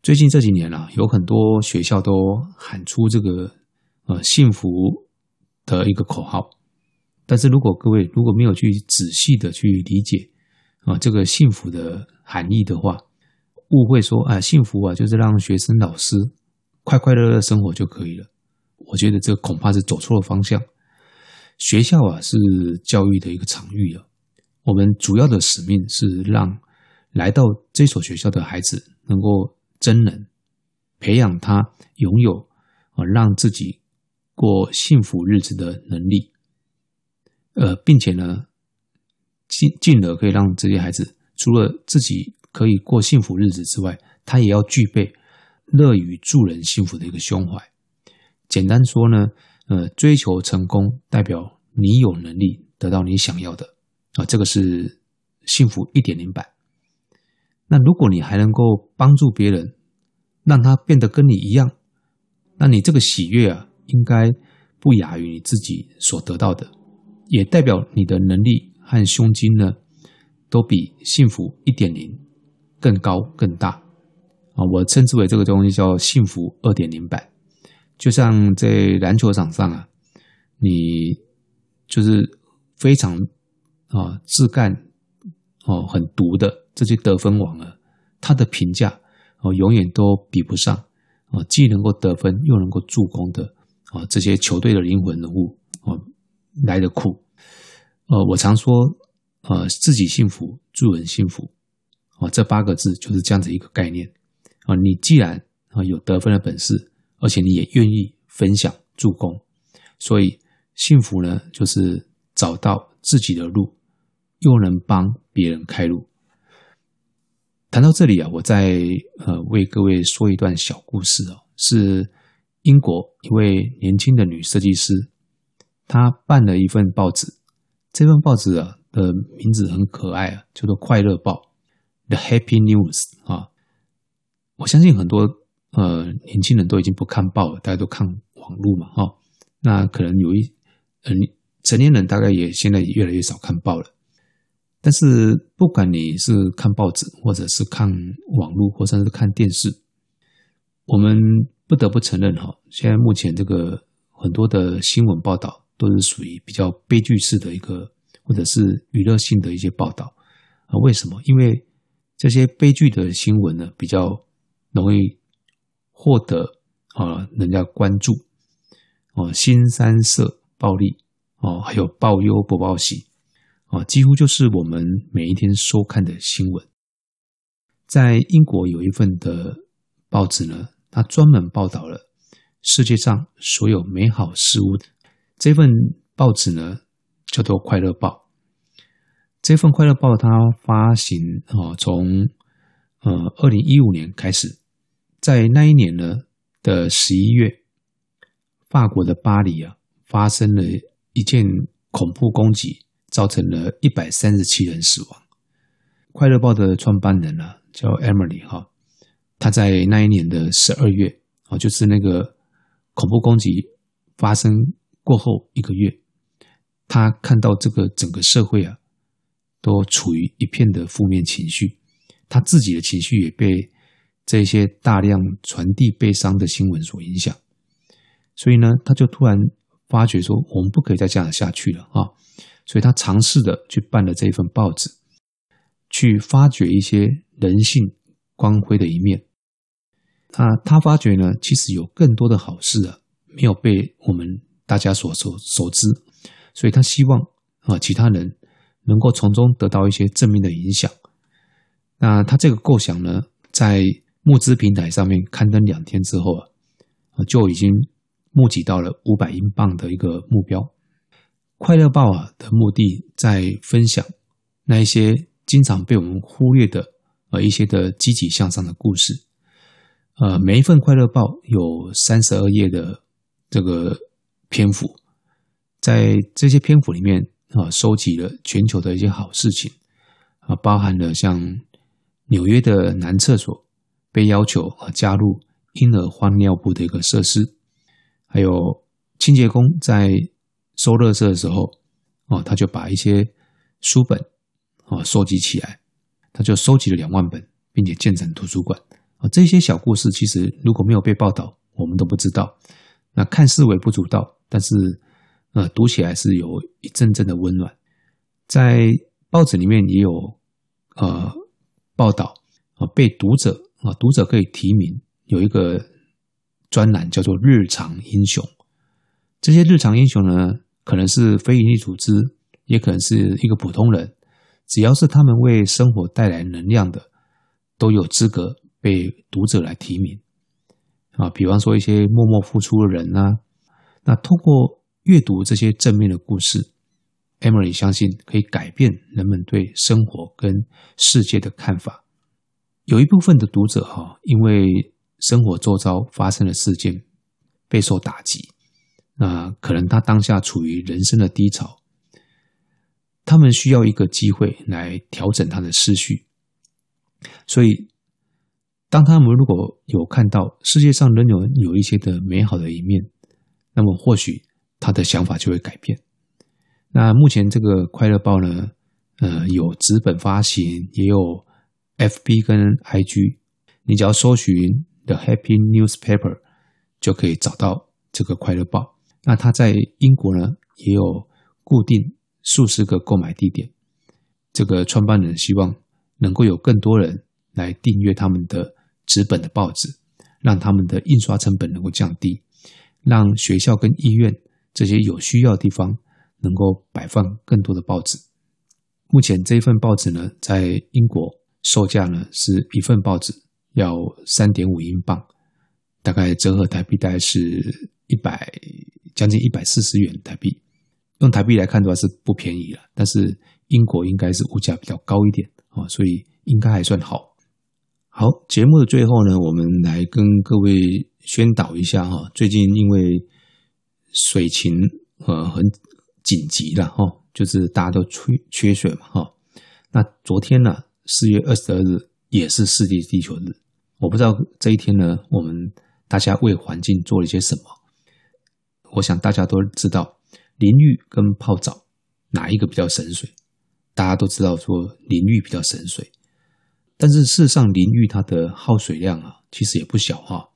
最近这几年啊，有很多学校都喊出这个呃幸福的一个口号，但是如果各位如果没有去仔细的去理解啊这个幸福的含义的话，误会说啊幸福啊就是让学生老师快快乐乐生活就可以了。我觉得这恐怕是走错了方向。学校啊是教育的一个场域啊，我们主要的使命是让来到这所学校的孩子能够。真能培养他拥有啊，让自己过幸福日子的能力，呃，并且呢，进进而可以让这些孩子除了自己可以过幸福日子之外，他也要具备乐于助人幸福的一个胸怀。简单说呢，呃，追求成功代表你有能力得到你想要的啊，这个是幸福一点零版。那如果你还能够帮助别人，让他变得跟你一样，那你这个喜悦啊，应该不亚于你自己所得到的，也代表你的能力和胸襟呢，都比幸福一点零更高更大啊！我称之为这个东西叫幸福二点零版。就像在篮球场上啊，你就是非常啊自干哦很独的。这些得分王啊，他的评价哦，永远都比不上啊，既能够得分又能够助攻的啊这些球队的灵魂人物啊来的酷。呃，我常说，呃，自己幸福，助人幸福，啊，这八个字就是这样子一个概念。啊，你既然啊有得分的本事，而且你也愿意分享助攻，所以幸福呢，就是找到自己的路，又能帮别人开路。谈到这里啊，我再呃为各位说一段小故事哦，是英国一位年轻的女设计师，她办了一份报纸。这份报纸啊的名字很可爱啊，叫做《快乐报》（The Happy News） 啊。我相信很多呃年轻人都已经不看报了，大家都看网络嘛，哈。那可能有一呃成年人大概也现在也越来越少看报了。但是不管你是看报纸，或者是看网络，或者是看电视，我们不得不承认哈，现在目前这个很多的新闻报道。都是属于比较悲剧式的一个，或者是娱乐性的一些报道啊？为什么？因为这些悲剧的新闻呢，比较容易获得啊人家关注哦，新三色暴力哦，还有报忧不报喜啊，几乎就是我们每一天收看的新闻。在英国有一份的报纸呢，它专门报道了世界上所有美好事物。这份报纸呢，叫做《快乐报》。这份《快乐报》它发行啊，从呃二零一五年开始，在那一年呢的十一月，法国的巴黎啊，发生了一件恐怖攻击，造成了一百三十七人死亡。《快乐报》的创办人呢、叫 Emily 哈，他在那一年的十二月啊，就是那个恐怖攻击发生。过后一个月，他看到这个整个社会啊，都处于一片的负面情绪，他自己的情绪也被这些大量传递悲伤的新闻所影响，所以呢，他就突然发觉说，我们不可以再这样下去了啊！所以他尝试的去办了这一份报纸，去发掘一些人性光辉的一面。那他发觉呢，其实有更多的好事啊，没有被我们。大家所所所知，所以他希望啊，其他人能够从中得到一些正面的影响。那他这个构想呢，在募资平台上面刊登两天之后啊，就已经募集到了五百英镑的一个目标。快乐报啊的目的在分享那一些经常被我们忽略的呃一些的积极向上的故事。呃，每一份快乐报有三十二页的这个。篇幅，在这些篇幅里面啊，收集了全球的一些好事情啊，包含了像纽约的男厕所被要求啊加入婴儿换尿布的一个设施，还有清洁工在收垃圾的时候啊，他就把一些书本啊收集起来，他就收集了两万本，并且建成图书馆啊。这些小故事其实如果没有被报道，我们都不知道。那看似微不足道。但是，呃，读起来是有一阵阵的温暖。在报纸里面也有呃报道啊，被读者啊，读者可以提名有一个专栏叫做“日常英雄”。这些日常英雄呢，可能是非营利组织，也可能是一个普通人，只要是他们为生活带来能量的，都有资格被读者来提名啊。比方说一些默默付出的人啊。那通过阅读这些正面的故事，Emily 相信可以改变人们对生活跟世界的看法。有一部分的读者哈，因为生活周遭发生的事件备受打击，那可能他当下处于人生的低潮，他们需要一个机会来调整他的思绪。所以，当他们如果有看到世界上仍有有一些的美好的一面。那么或许他的想法就会改变。那目前这个快乐报呢，呃，有纸本发行，也有 FB 跟 IG。你只要搜寻 The Happy Newspaper，就可以找到这个快乐报。那它在英国呢，也有固定数十个购买地点。这个创办人希望能够有更多人来订阅他们的纸本的报纸，让他们的印刷成本能够降低。让学校跟医院这些有需要的地方能够摆放更多的报纸。目前这一份报纸呢，在英国售价呢是一份报纸要三点五英镑，大概折合台币大概是一百将近一百四十元台币。用台币来看的话是不便宜了，但是英国应该是物价比较高一点啊，所以应该还算好。好，节目的最后呢，我们来跟各位宣导一下哈，最近因为水情呃很紧急了哈，就是大家都缺缺水嘛哈。那昨天呢，四月二十二日也是世界地球日，我不知道这一天呢，我们大家为环境做了一些什么。我想大家都知道。淋浴跟泡澡哪一个比较省水？大家都知道说淋浴比较省水，但是事实上淋浴它的耗水量啊，其实也不小哈。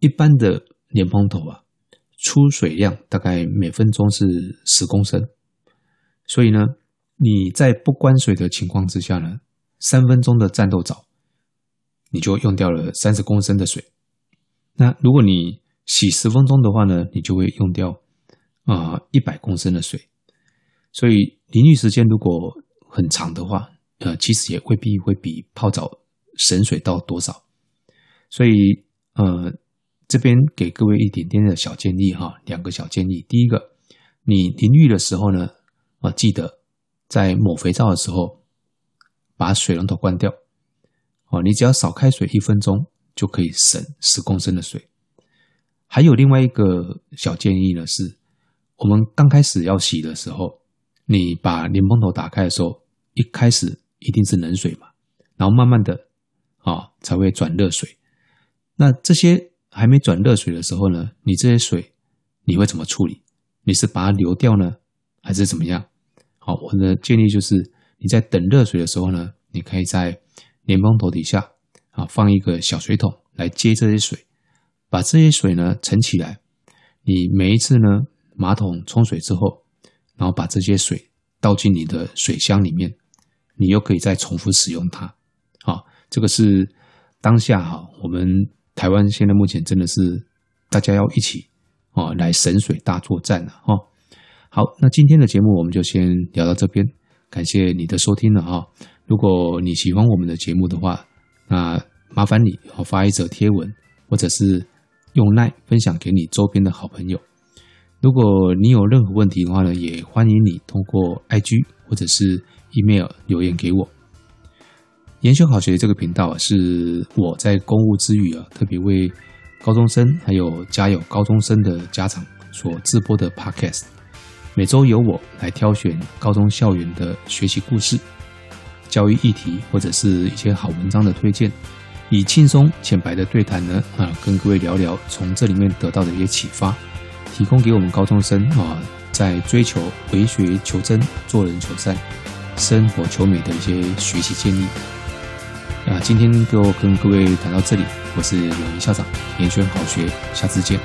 一般的莲蓬头啊，出水量大概每分钟是十公升，所以呢，你在不关水的情况之下呢，三分钟的战斗澡，你就用掉了三十公升的水。那如果你洗十分钟的话呢，你就会用掉。啊，一百公升的水，所以淋浴时间如果很长的话，呃，其实也未必会比泡澡省水到多少。所以，呃，这边给各位一点点的小建议哈，两个小建议。第一个，你淋浴的时候呢，啊，记得在抹肥皂的时候把水龙头关掉。哦，你只要少开水一分钟，就可以省十公升的水。还有另外一个小建议呢是。我们刚开始要洗的时候，你把莲蓬头打开的时候，一开始一定是冷水嘛，然后慢慢的啊、才会转热水。那这些还没转热水的时候呢，你这些水你会怎么处理？你是把它流掉呢，还是怎么样？好，我的建议就是你在等热水的时候呢，你可以在莲蓬头底下啊放一个小水桶来接这些水，把这些水呢盛起来。你每一次呢。马桶冲水之后，然后把这些水倒进你的水箱里面，你又可以再重复使用它。好，这个是当下哈，我们台湾现在目前真的是大家要一起哦来神水大作战了哈。好，那今天的节目我们就先聊到这边，感谢你的收听了哈。如果你喜欢我们的节目的话，那麻烦你发一则贴文，或者是用 LINE 分享给你周边的好朋友。如果你有任何问题的话呢，也欢迎你通过 IG 或者是 email 留言给我。研修好学这个频道啊，是我在公务之余啊，特别为高中生还有家有高中生的家长所制播的 Podcast。每周由我来挑选高中校园的学习故事、教育议题或者是一些好文章的推荐，以轻松浅白的对谈呢啊，跟各位聊聊从这里面得到的一些启发。提供给我们高中生啊，在追求为学求真、做人求善、生活求美的一些学习建议。啊，今天就跟各位谈到这里，我是永言校长，延选好学，下次见。